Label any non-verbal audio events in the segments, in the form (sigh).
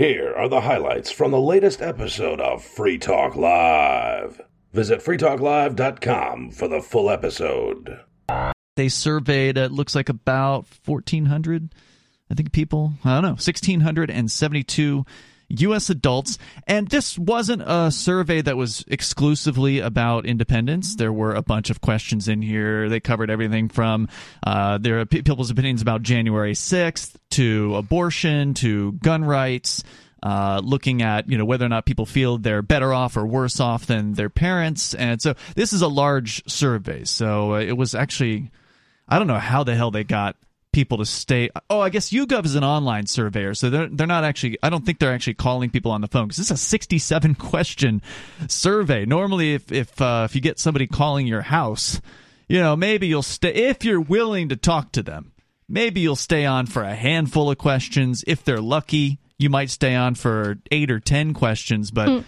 Here are the highlights from the latest episode of Free Talk Live. Visit freetalklive.com for the full episode. They surveyed, it looks like about 1,400, I think, people. I don't know, 1,672 U.S. adults. And this wasn't a survey that was exclusively about independence. There were a bunch of questions in here. They covered everything from uh, their people's opinions about January 6th to abortion to gun rights. Uh, looking at you know whether or not people feel they're better off or worse off than their parents, and so this is a large survey. So it was actually, I don't know how the hell they got people to stay. Oh, I guess YouGov is an online surveyor, so they're they're not actually. I don't think they're actually calling people on the phone because this is a sixty-seven (laughs) question survey. Normally, if if uh, if you get somebody calling your house, you know maybe you'll stay if you're willing to talk to them. Maybe you'll stay on for a handful of questions. If they're lucky, you might stay on for eight or ten questions. But Hmm.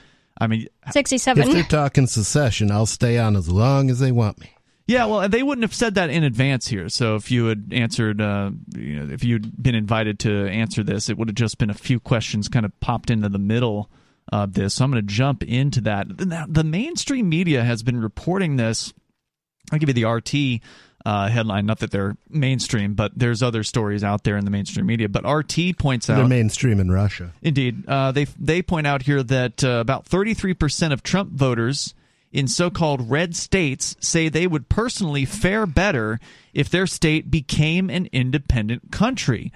I mean, Sixty-seven. If they're talking secession, I'll stay on as long as they want me. Yeah, well, they wouldn't have said that in advance here. So if you had answered, uh, you know, if you'd been invited to answer this, it would have just been a few questions kind of popped into the middle of this. So I'm going to jump into that. The, mainstream media has been reporting this. I'll give you the RT uh, headline. Not that they're mainstream, but there's other stories out there in the mainstream media. But RT points out They're mainstream in Russia. Indeed, uh, they they point out here that uh, about 33 percent of Trump voters in so-called red states say they would personally fare better if their state became an independent country.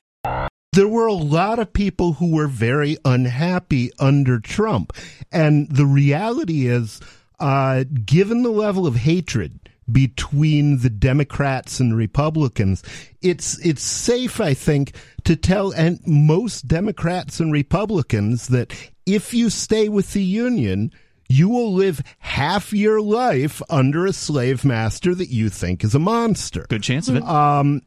There were a lot of people who were very unhappy under Trump. And the reality is, uh, given the level of hatred between the Democrats and Republicans, it's it's safe, I think, to tell and most Democrats and Republicans that if you stay with the Union, you will live half your life under a slave master that you think is a monster. Good chance of it. Um,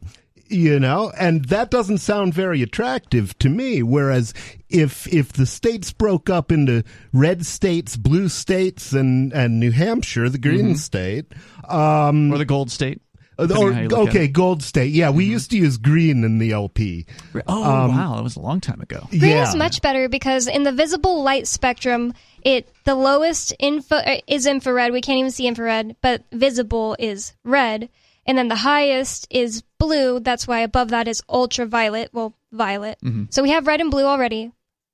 you know, and that doesn't sound very attractive to me. Whereas if if the states broke up into red states, blue states, and and New Hampshire, the green state, um, or the gold state. Or, depending on how you look at okay, gold state. Yeah, we used to use green in the LP. Oh Um, wow, that was a long time ago. Green yeah. is much better because in the visible light spectrum, it the lowest info uh, is infrared. We can't even see infrared, but visible is red, and then the highest is blue. That's why above that is ultraviolet. Well, violet. Mm-hmm. So we have red and blue already.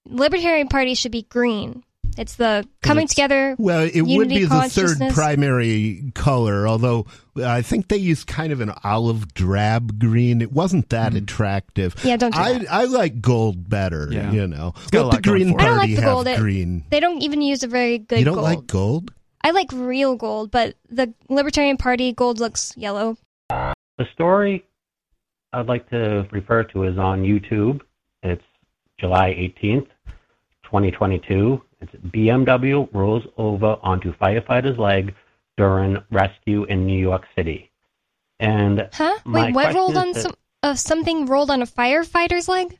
Libertarian Party should be green. It's the coming it's- together. Well, it would be the third primary color, although I think they used kind of an olive drab green. It wasn't that attractive. Yeah, don't do I, that. I like gold better, Yeah. you know. Let the Green for it. I don't Party like the have gold. It- green. They don't even use a very good You don't gold. like gold? I like real gold, but the Libertarian Party gold looks yellow. The story I'd like to refer to is on YouTube. It's July 18th, 2022. It's BMW rolls over onto firefighter's leg during rescue in New York City. And Huh? Wait, what rolled on that- some uh, something rolled on a firefighter's leg?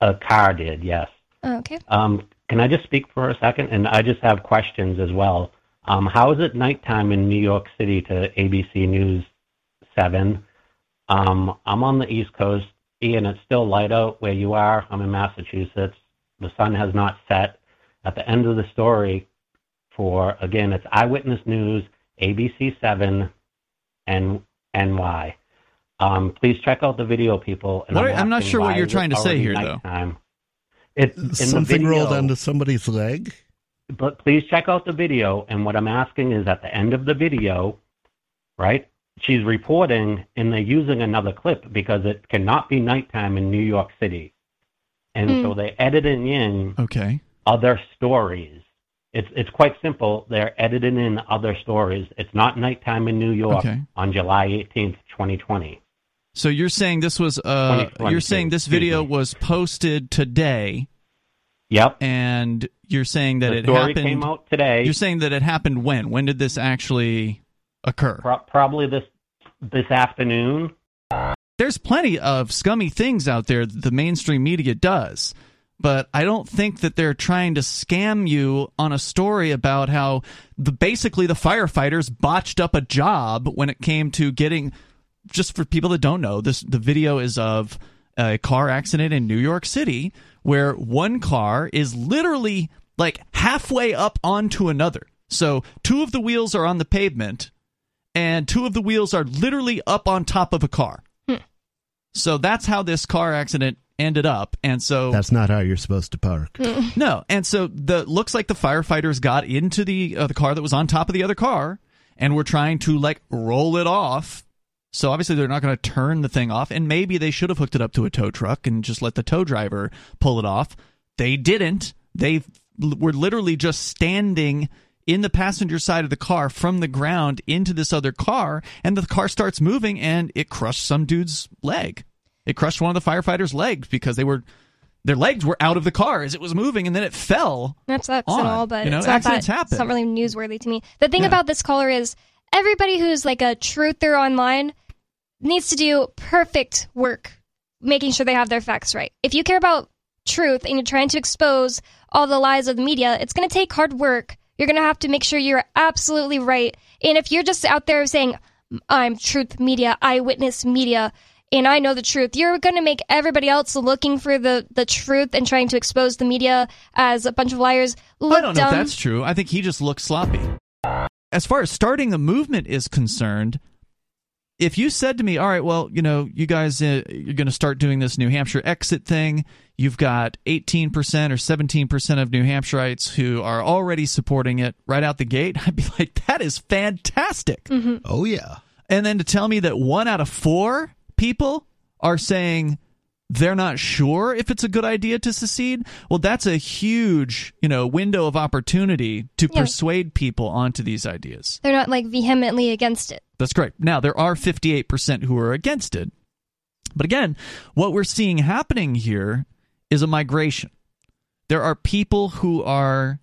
a car did, yes. Oh, okay. Um, can I just speak for a second? And I just have questions as well. Um, how is it nighttime in New York City to ABC News 7? Um, I'm on the East Coast. Ian, it's still light out where you are. I'm in Massachusetts. The sun has not set. At the end of the story, for again, it's Eyewitness News, ABC 7, and NY. Um, please check out the video, people. And What are- I'm not sure what you're trying to say already here, though. nighttime? It, in the Something rolled video- onto somebody's leg? but please check out the video. And what I'm asking is at the end of the video, right? She's reporting and they're using another clip because it cannot be nighttime in New York City. And Hmm. so they're editing in Okay. Other stories. It's it's quite simple. They're editing in other stories. It's not nighttime in New York Okay. on July 18th, 2020. So you're saying this was uh 2022, you're saying this excuse video me. was posted today Yep. and you're saying that the it story happened came out today. You're saying that it happened when? When did this actually occur? Pro- probably this this afternoon. There's plenty of scummy things out there that the mainstream media does. But I don't think that they're trying to scam you on a story about how the basically the firefighters botched up a job when it came to getting just for people that don't know, this the video is of a car accident in New York City where one car is literally like halfway up onto another. So two of the wheels are on the pavement, and two of the wheels are literally up on top of a car. Hmm. So that's how this car accident ended up. And so That's not how you're supposed to park. (laughs) no, and so the looks like the firefighters got into the uh, the car that was on top of the other car and were trying to like roll it off. So obviously they're not going to turn the thing off, and maybe they should have hooked it up to a tow truck and just let the tow driver pull it off. They didn't. They f- were literally just standing in the passenger side of the car from the ground into this other car, and the car starts moving, and it crushed some dude's leg. It crushed one of the firefighters' legs because they were their legs were out of the car as it was moving, and then it fell. That sucks on. and all, but You know, it's not accidents that, happen. It's not really newsworthy to me. The thing Yeah. about this caller is everybody who's like a truther online needs to do perfect work making sure they have their facts right. If you care about truth and you're trying to expose all the lies of the media, it's going to take hard work. You're going to have to make sure you're absolutely right. And if you're just out there saying, I'm truth media, eyewitness media, and I know the truth, you're going to make everybody else looking for the, the truth and trying to expose the media as a bunch of liars look I don't know dumb. if that's true. I think he just looks sloppy. As far as starting the movement is concerned, if you said to me, "All right, well, you know, you guys, uh, you're going to start doing this New Hampshire exit thing. You've got 18% or 17% of New Hampshireites who are already supporting it right out the gate," (laughs) I'd be like, "That is fantastic." Oh, yeah. And then to tell me that one out of four people are saying they're not sure if it's a good idea to secede, well, that's a huge, you know, window of opportunity to Yeah. persuade people onto these ideas. They're not like vehemently against it. That's correct. Now, there are 58% who are against it. But again, what we're seeing happening here is a migration. There are people who are,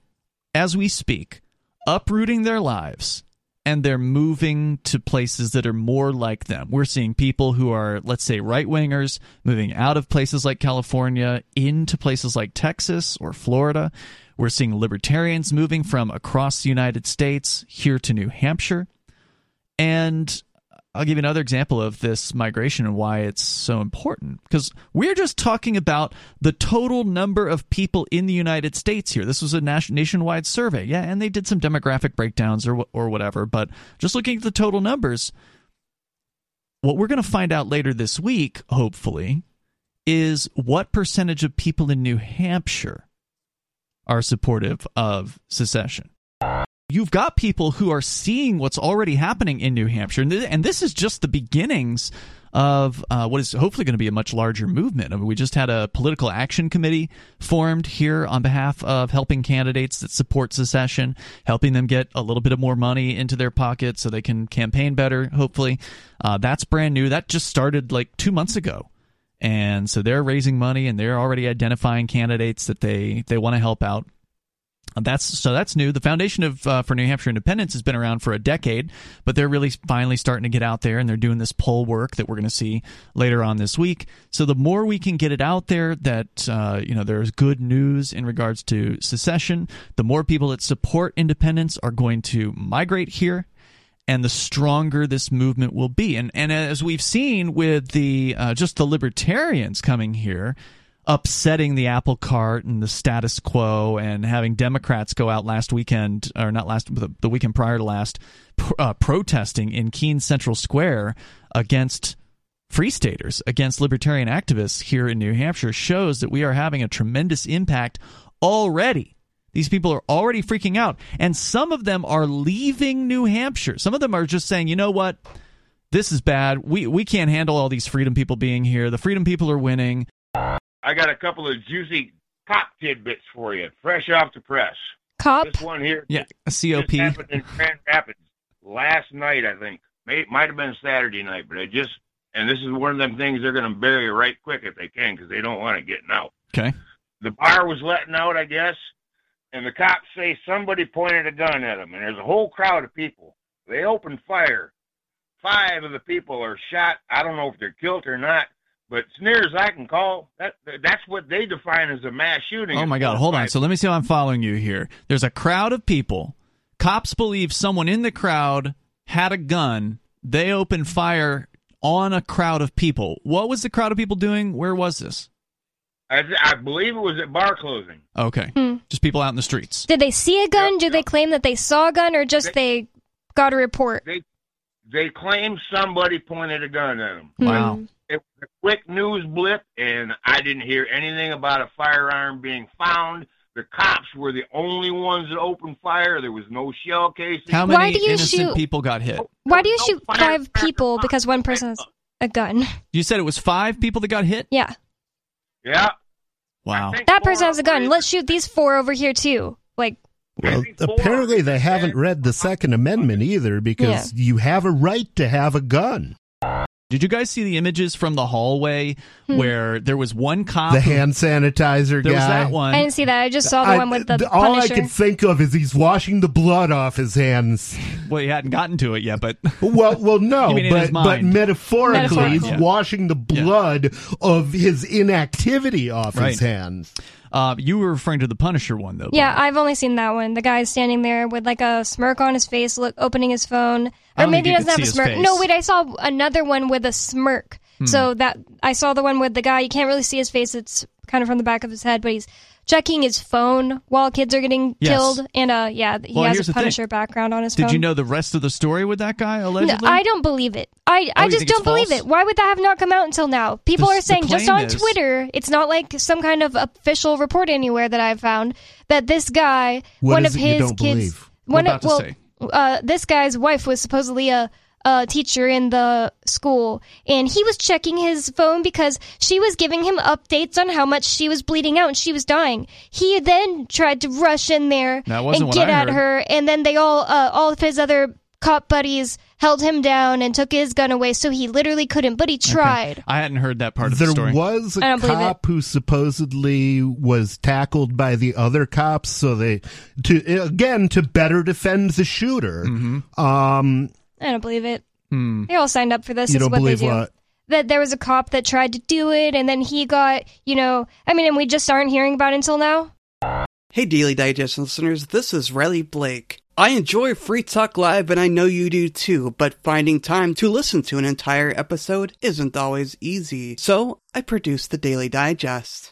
as we speak, uprooting their lives and they're moving to places that are more like them. We're seeing people who are, let's say, right wingers moving out of places like California into places like Texas or Florida. We're seeing libertarians moving from across the United States here to New Hampshire. And I'll give you another example of this migration and why it's so important. Because we're just talking about the total number of people in the United States here. This was a nation- nationwide survey. Yeah, and they did some demographic breakdowns or, or whatever. But just looking at the total numbers, what we're going to find out later this week, hopefully, is what percentage of people in New Hampshire are supportive of secession you've got people who are seeing what's already happening in New Hampshire, and, th- and this is just the beginnings of uh, what is hopefully going to be a much larger movement. I mean, we just had a political action committee formed here on behalf of helping candidates that support secession, helping them get a little bit of more money into their pocket so they can campaign better. Hopefully, uh, that's brand new. That just started like two months ago. And so they're raising money and they're already identifying candidates that they, they want to help out. That's so that's new. The Foundation of uh, for New Hampshire Independence has been around for a decade, but they're really finally starting to get out there and they're doing this poll work that we're going to see later on this week. So the more we can get it out there that uh, you know there's good news in regards to secession, the more people that support independence are going to migrate here and the stronger this movement will be. And and as we've seen with the uh, just the libertarians coming here, upsetting the apple cart and the status quo, and having Democrats go out last weekend or not last the, weekend prior to last, uh, protesting in Keene Central Square against. Free staters against libertarian activists here in New Hampshire shows that we are having a tremendous impact already. These people are already freaking out, and some of them are leaving New Hampshire. Some of them are just saying, you know what? This is bad. We, we can't handle all these freedom people being here. The freedom people are winning. I got a couple of juicy cop tidbits for you, fresh off the press. Cop? This one here Yeah, a just COP. happened in Grand Rapids last night, I think. May, might have been Saturday night, but I just and this is one of them things they're going to bury right quick if they can because they don't want it getting out. Okay. The bar was letting out, I guess, and the cops say somebody pointed a gun at them, and there's a whole crowd of people. They opened fire. Five of the people are shot. I don't know if they're killed or not, but as near as I can call, that that's what they define as a mass shooting. Oh my God! Hold on. So let me see how I'm following you here. There's a crowd of people. Cops believe someone in the crowd had a gun. They open fire on a crowd of people. What was the crowd of people doing? Where was this? I, I believe it was at bar closing. Okay, Hmm. just people out in the streets. Did they see a gun? Yep, Do they claim that they saw a gun, or just they got a report? They they claim somebody pointed a gun at them. Wow. Hmm. It was a quick news blip, and I didn't hear anything about a firearm being found. The cops were the only ones that opened fire. There was no shell casing. How Why many do you innocent shoot- people got hit? Why do you No shoot five people because one person has a gun? You said it was five people that got hit. Yeah, Yeah. Wow. That person has a gun. Let's shoot these four over here too. Like, Well, apparently they haven't read the Second Amendment either because you have a right to have a gun. Did you guys see the images from the hallway Hmm. where there was one cop? The hand sanitizer there guy. was that one. I didn't see that. I just saw the I- one with the th- all I could think of is he's washing the blood off his hands. Well, he hadn't gotten to it yet, but (laughs) Well, well, no, (laughs) You mean in his but but metaphorically, Metaphorically. he's washing the blood of his inactivity off Right. his hands. Uh, you were referring to the Punisher one, though. Yeah. I've only seen that one. The guy's standing there with like a smirk on his face, look opening his phone, or maybe he doesn't have a smirk. No, wait, I saw another one with a smirk. Hmm. So that I saw the one with the guy. You can't really see his face. It's kind of from the back of his head, but he's checking his phone while kids are getting Yes. killed. And uh, yeah, he Well, has a. Punisher background on his Did phone. you know the rest of the story with that guy No, allegedly? I don't believe it. I, Oh, I just don't believe it. Why would that have not come out until now? People The- are saying just on is- Twitter. It's not like some kind of official report anywhere that I've found that this guy, What one of his kids, believe? one of about to well, say. uh, this guy's wife was supposedly a. A teacher in the school, and he was checking his phone because she was giving him updates on how much she was bleeding out and she was dying. He then tried to rush in there and get at her, and then they all, uh, all of his other cop buddies held him down and took his gun away, so he literally couldn't, but he tried. I hadn't heard that part of there the story. There was a cop who supposedly was tackled by the other cops, so they to again to better defend the shooter. Mm-hmm. Um, I don't believe it. Hmm. They all signed up for this. you is don't what believe they do. what? That there was a cop that tried to do it, and then he got, you know, I mean, and we just aren't hearing about it until now. Hey, Daily Digest listeners, this is Riley Blake. I enjoy Free Talk Live, and I know you do too, but finding time to listen to an entire episode isn't always easy. So, I produce the Daily Digest.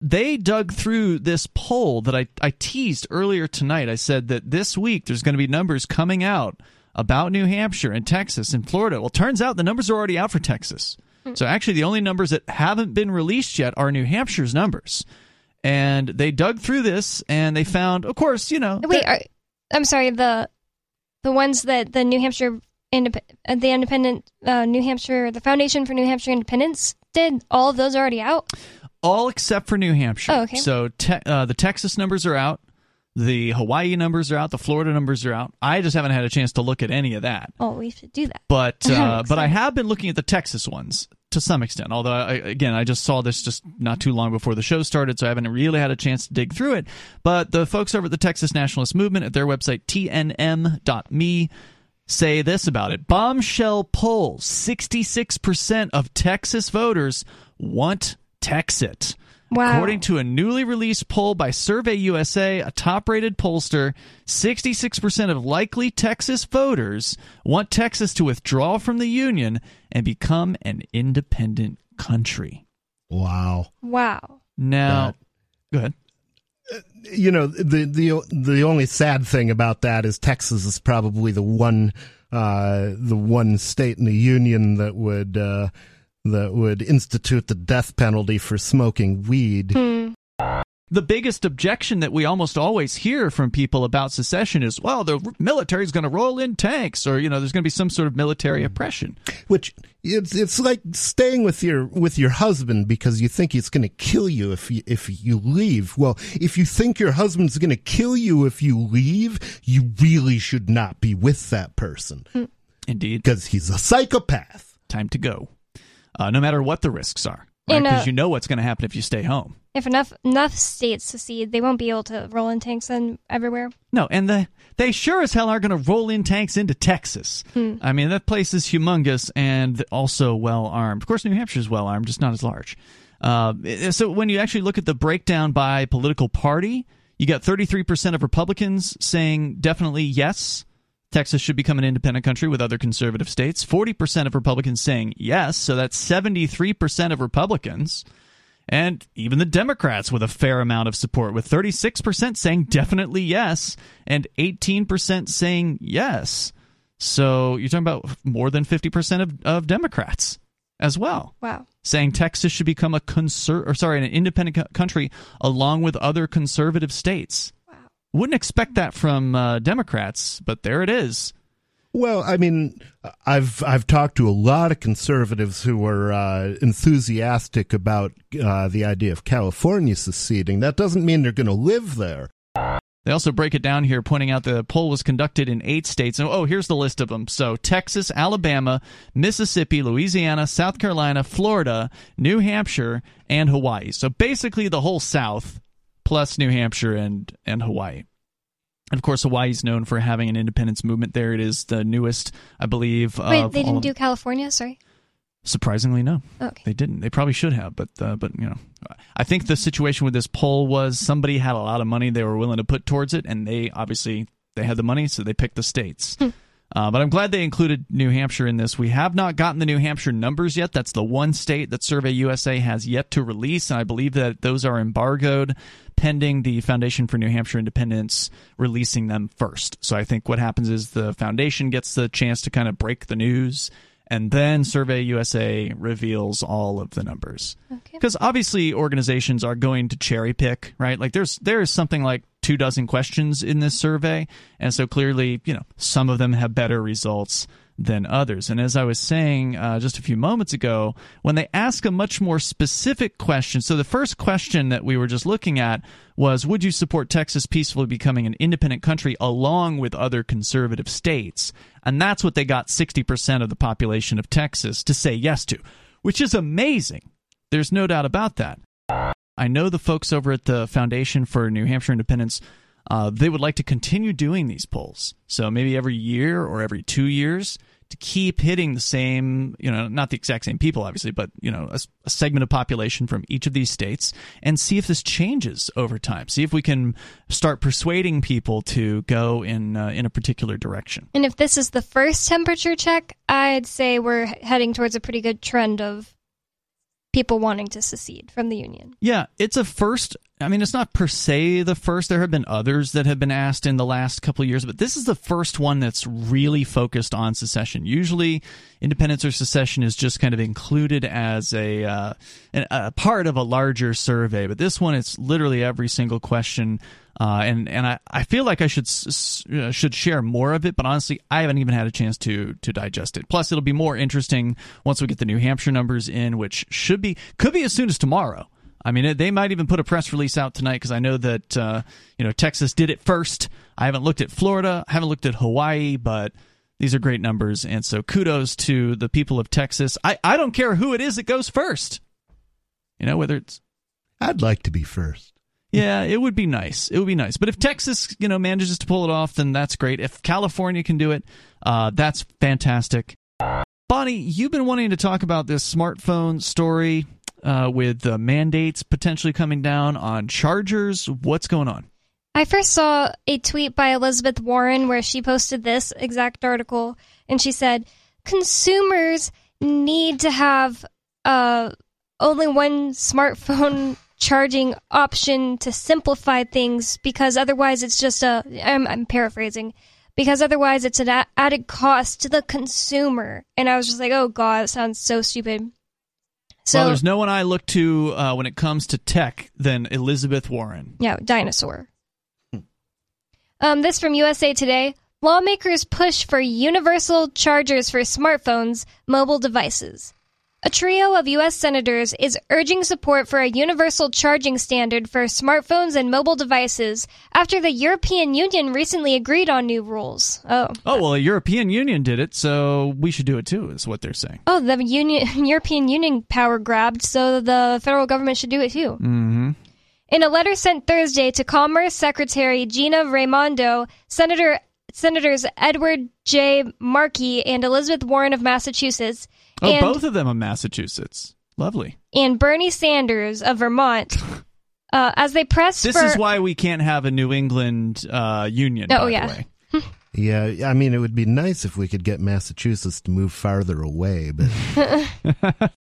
They dug through this poll that I, I teased earlier tonight. I said that this week there's going to be numbers coming out about New Hampshire and Texas and Florida. Well, turns out the numbers are already out for Texas. So actually, the only numbers that haven't been released yet are New Hampshire's numbers. And they dug through this and they found, of course, you know. Wait, are, I'm sorry. The the ones that the New Hampshire indep- uh, the independent uh, New Hampshire, the Foundation for New Hampshire Independence did all of those already out. All except for New Hampshire. Oh, okay. So te- uh, the Texas numbers are out. The Hawaii numbers are out. The Florida numbers are out. I just haven't had a chance to look at any of that. Oh, we should do that. but (laughs) uh, but I have been looking at the Texas ones to some extent. Although I, again, I just saw this just not too long before the show started, so I haven't really had a chance to dig through it. But the folks over at the Texas Nationalist Movement at their website tnm.me say this about it: bombshell poll: sixty-six percent of Texas voters want Texit. Wow. According to a newly released poll by Survey USA, a top rated pollster, 66% of likely Texas voters want Texas to withdraw from the Union and become an independent country. Wow. Wow. Now, go ahead. you know the the the only sad thing about that is Texas is probably the one uh, the one state in the union that would uh, that would institute the death penalty for smoking weed. Hmm. The biggest objection that we almost always hear from people about secession is, well, the military is going to roll in tanks, or you know, there's going to be some sort of military oppression. Which it's it's like staying with your with your husband because you think he's going to kill you if you if you leave. Well, if you think your husband's going to kill you if you leave, you really should not be with that person hmm. Indeed, because he's a psychopath. time to go. Uh, no matter what the risks are, because uh, you know what's going to happen if you stay home. If enough enough states secede, they won't be able to roll in tanks in everywhere. No, and the, they sure as hell aren't going to roll in tanks into Texas. I mean, that place is humongous and also well armed. Of course, New Hampshire is well armed, just not as large. Uh, so when you actually look at the breakdown by political party, you got 33% of Republicans saying definitely yes. Texas should become an independent country with other conservative states. 40% of Republicans saying yes, so that's 73% of Republicans. And even the Democrats with a fair amount of support, with 36% saying definitely yes and 18% saying yes. So you're talking about more than 50% of, of Democrats as well Wow. saying Texas should become a conser- or sorry, an independent co- country along with other conservative states. Wouldn't expect that from uh, Democrats, but there it is. Well, I mean, I've I've talked to a lot of conservatives who are uh, enthusiastic about uh, the idea of California seceding. That doesn't mean they're going to live there. They also break it down here, pointing out the poll was conducted in eight states. Oh, here's the list of them. So Texas, Alabama, Mississippi, Louisiana, South Carolina, Florida, New Hampshire, and Hawaii. So basically the whole South plus New Hampshire and, and Hawaii. And of course, Hawaii is known for having an independence movement there. It is the newest, I believe. Wait, of they didn't do California? Sorry. Surprisingly, no. Okay. They didn't. They probably should have, but uh, but you know, I think the situation with this poll was somebody had a lot of money they were willing to put towards it, and they obviously they had the money, so they picked the states. Uh, but I'm glad they included New Hampshire in this. We have not gotten the New Hampshire numbers yet. That's the one state that Survey USA has yet to release, and I believe that those are embargoed pending the Foundation for New Hampshire Independence releasing them first. So I think what happens is the foundation gets the chance to kind of break the news, and then Survey USA reveals all of the numbers Okay. because obviously organizations are going to cherry pick right like there's there's something like two dozen questions in this survey. And so clearly you know some of them have better results than others. And as i was saying uh, just a few moments ago when they ask a much more specific question so the first question that we were just looking at was would you support texas peacefully becoming an independent country along with other conservative states? And that's what they got 60% of the population of texas to say yes to which is amazing. There's no doubt about that. I know the folks over at the Foundation for New Hampshire Independence, uh, they would like to continue doing these polls. So maybe every year or every two years to keep hitting the same, you know, not the exact same people, obviously, but, you know, a, a segment of population from each of these states and see if this changes over time. See if we can start persuading people to go in, uh, in a particular direction. And if this is the first temperature check, I'd say we're heading towards a pretty good trend of people wanting to secede from the union. Yeah, it's a first. I mean, it's not per se the first. There have been others that have been asked in the last couple of years, but this is the first one that's really focused on secession. Usually, independence or secession is just kind of included as a uh, a part of a larger survey, but this one it's literally every single question. Uh, and and I, I feel like I should uh, should share more of it, but honestly, I haven't even had a chance to to digest it. Plus, it'll be more interesting once we get the New Hampshire numbers in, which should be could be as soon as tomorrow. I mean, it- they might even put a press release out tonight because I know that uh, you know Texas did it first. I haven't looked at Florida, I haven't looked at Hawaii, but these are great numbers, and so kudos to the people of Texas. I I don't care who it is that goes first. You know whether it's I'd like to be first. yeah, it would be nice. It would be nice. But if Texas, you know, manages to pull it off, then that's great. If California can do it, uh, that's fantastic. Bonnie, you've been wanting to talk about this smartphone story uh, with uh, mandates potentially coming down on chargers. What's going on? I first saw a tweet by Elizabeth Warren where she posted this exact article, and she said, "Consumers need to have uh, only one smartphone (laughs) charging option to simplify things because otherwise it's just a." I'm, I'm paraphrasing. Because otherwise, it's an added cost to the consumer, and I was just like, "Oh God, it sounds so stupid." So well, there's no one I look to uh, when it comes to tech than Elizabeth Warren. Yeah, dinosaur. um, this from USA Today. Lawmakers push for universal chargers for smartphones, mobile devices. A trio of U.S. senators is urging support for a universal charging standard for smartphones and mobile devices after the European Union recently agreed on new rules. Oh. Oh well, the European Union did it, so we should do it too. Is what they're saying. Oh, the Union, (laughs) European Union power grabbed, so the federal government should do it too. Mm-hmm. In a letter sent Thursday to Commerce Secretary Gina Raimondo, Senator Senators Edward J. Markey and Elizabeth Warren of Massachusetts, Oh, and, both of them in Massachusetts. Lovely. and Bernie Sanders of Vermont, uh, as they press, This for is why we can't have a New England uh, union. Oh, by yeah. the way. (laughs) Yeah, I mean, it would be nice if we could get Massachusetts to move farther away, but (laughs)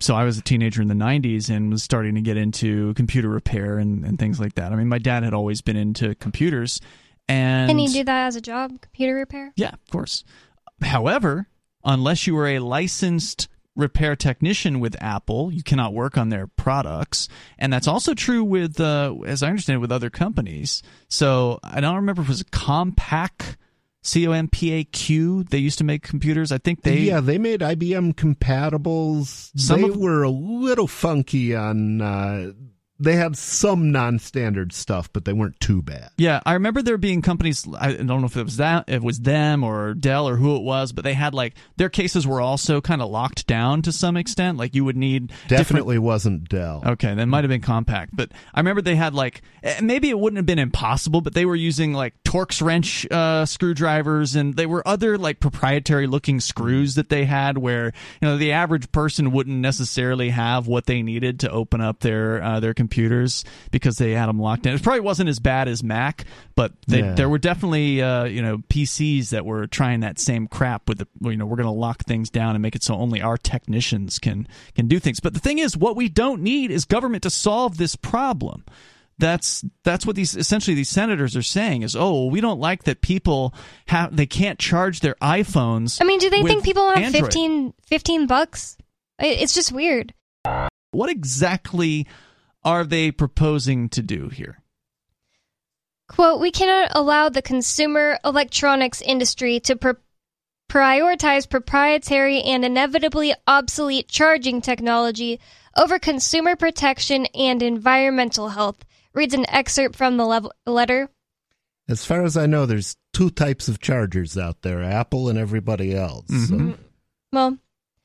So I was a teenager in the '90s and was starting to get into computer repair and, and things like that. I mean, my dad had always been into computers, and Can you do that as a job, computer repair? Yeah, of course. However, unless you are a licensed repair technician with Apple, you cannot work on their products, and that's also true with, uh, as I understand it, with other companies. So I don't remember if it was Compaq, C O M P A Q. They used to make computers. I think they. yeah, they made IBM compatibles. Some they of- were a little funky on. Uh, they had some non-standard stuff, but they weren't too bad. Yeah, I remember there being companies. I don't know if it was that, if it was them or Dell or who it was, but they had like their cases were also kind of locked down to some extent. Like you would need different- Definitely wasn't Dell. Okay, that might have been Compaq, but I remember they had like eh, maybe it wouldn't have been impossible, but they were using like Torx wrench uh, screwdrivers, and they were other like proprietary looking screws that they had, where you know the average person wouldn't necessarily have what they needed to open up their uh, their computers because they had them locked in. It probably wasn't as bad as Mac, but they, Yeah. there were definitely uh, you know PCs that were trying that same crap with the you know we're going to lock things down and make it so only our technicians can can do things. But the thing is, what we don't need is government to solve this problem. That's that's what these essentially these senators are saying is oh we don't like that people have they can't charge their iPhones. I mean, do they think people have Android. 15, 15 bucks? It's just weird. What exactly are they proposing to do here? Quote, we cannot allow the consumer electronics industry to pr- prioritize proprietary and inevitably obsolete charging technology over consumer protection and environmental health, reads an excerpt from the lev- letter. As far as I know, there's two types of chargers out there: Apple and everybody else. Mhm. So, Well,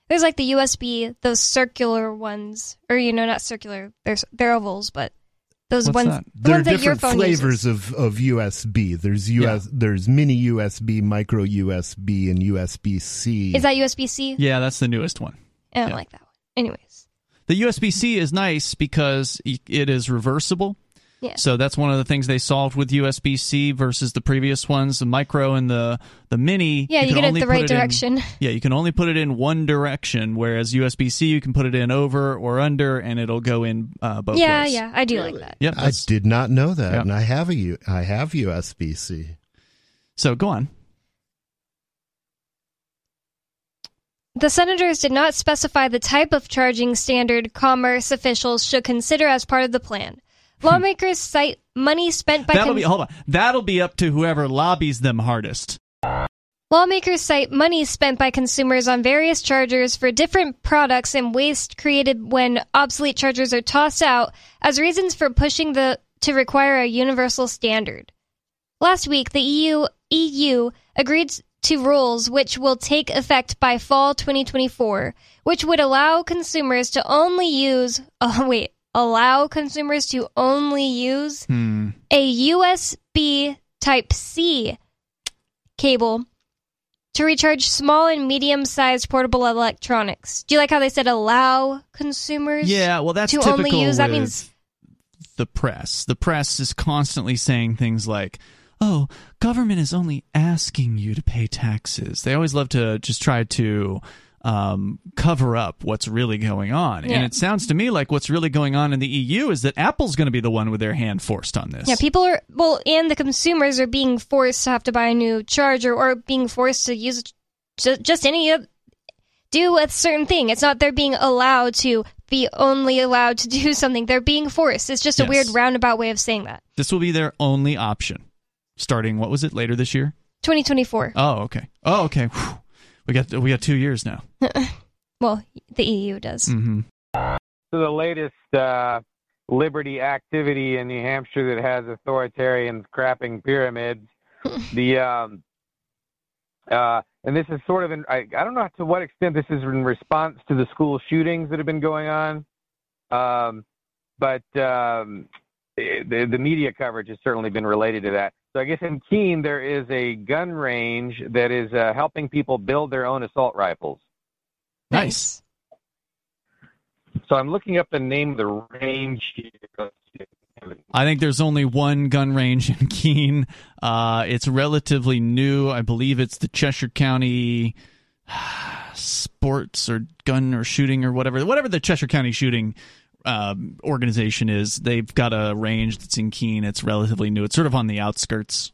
there's like the USB, those circular ones, or you know, not circular, they're, they're ovals, but those What's ones, that? the there are ones that your different phone flavors uses. of, of USB. There's US, there's mini USB, micro USB, and USB C. Is that USB C? Yeah, that's the newest one. I don't Yeah. like that one. Anyways, The USB C is nice because it is reversible. Yeah. So that's one of the things they solved with USB C versus the previous ones, the micro and the the mini. yeah, you, can get it only the put right in- direction. (laughs) yeah, you can only put it in one direction, whereas USB C you can put it in over or under, and it'll go in uh, both yeah, ways. yeah, I do like that. Yep. I did not know that, Yeah. and I have a U, I have USB C. So go on. The senators did not specify the type of charging standard commerce officials should consider as part of the plan. Lawmakers cite money spent by That'll con- be hold on. That'll be up to whoever lobbies them hardest. Lawmakers cite money spent by consumers on various chargers for different products and waste created when obsolete chargers are tossed out as reasons for pushing the to require a universal standard. Last week, the EU EU agreed to rules which will take effect by fall 2024, which would allow consumers to only use (laughs) oh wait, allow consumers to only use Hmm. a USB Type C cable to recharge small and medium sized portable electronics. Do you like how they said allow consumers? Yeah, well, that's to typical only use that means the press. The press is constantly saying things like, "Oh, government is only asking you to pay taxes." They always love to just try to um, cover up what's really going on. Yeah. And it sounds to me like what's really going on in the EU is that Apple's going to be the one with their hand forced on this. yeah, people are well, and the consumers are being forced to have to buy a new charger or being forced to use ju- just any of do a certain thing. It's not they're being allowed to be only allowed to (laughs) do something. They're being forced. It's just a Yes. weird roundabout way of saying that. This will be their only option. Starting, what was it, later this year? 2024. Oh, okay. Oh, okay. Whew. We got we got two years now. (laughs) Well, the EU does. hmm to the latest uh, liberty activity in New Hampshire that has authoritarians crapping pyramids. (laughs) the um, uh, and this is sort of in I, I don't know to what extent this is in response to the school shootings that have been going on. Um, but um, eh, the, the media coverage has certainly been related to that. So I guess in Keene there is a gun range that is uh, helping people build their own assault rifles. Nice. So I'm looking up the name of the range. I think there's only one gun range in Keene. Uh, it's relatively new. I believe it's the Cheshire County (sighs) Sports or Gun or Shooting or whatever, whatever the Cheshire County Shooting um, organization is. They've got a range that's in Keene. It's relatively new. It's sort of on the outskirts.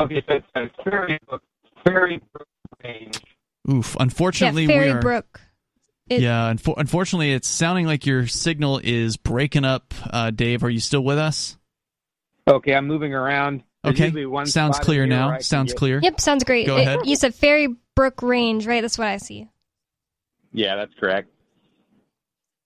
Okay, so it's a Ferry Brook, Ferry Brook range. Oof. Unfortunately, yeah, Ferry we are. Fairy Brook. It- yeah, unfo- unfortunately, it's sounding like your signal is breaking up. Uh, Dave, are you still with us? Okay, I'm moving around. There's Okay, one sounds clear here where I now. can Sounds clear. Yep, sounds great. Go It- ahead. you said Ferry Brook Range, right? That's what I see. Yeah, that's correct.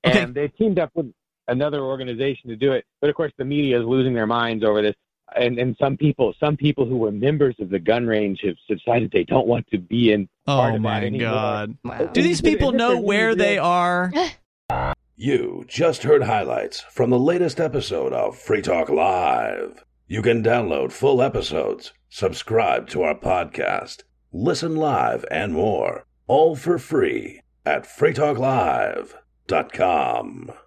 Okay. And they teamed up with another organization to do it, but of course the media is losing their minds over this. And and some people, some people who were members of the gun range have decided they don't want to be in oh, part Oh of that my anymore. god. Wow. Do these people know where they are? (laughs) You just heard highlights from the latest episode of Free Talk Live. You can download full episodes, subscribe to our podcast, listen live, and more, all for free at freetalklive.com.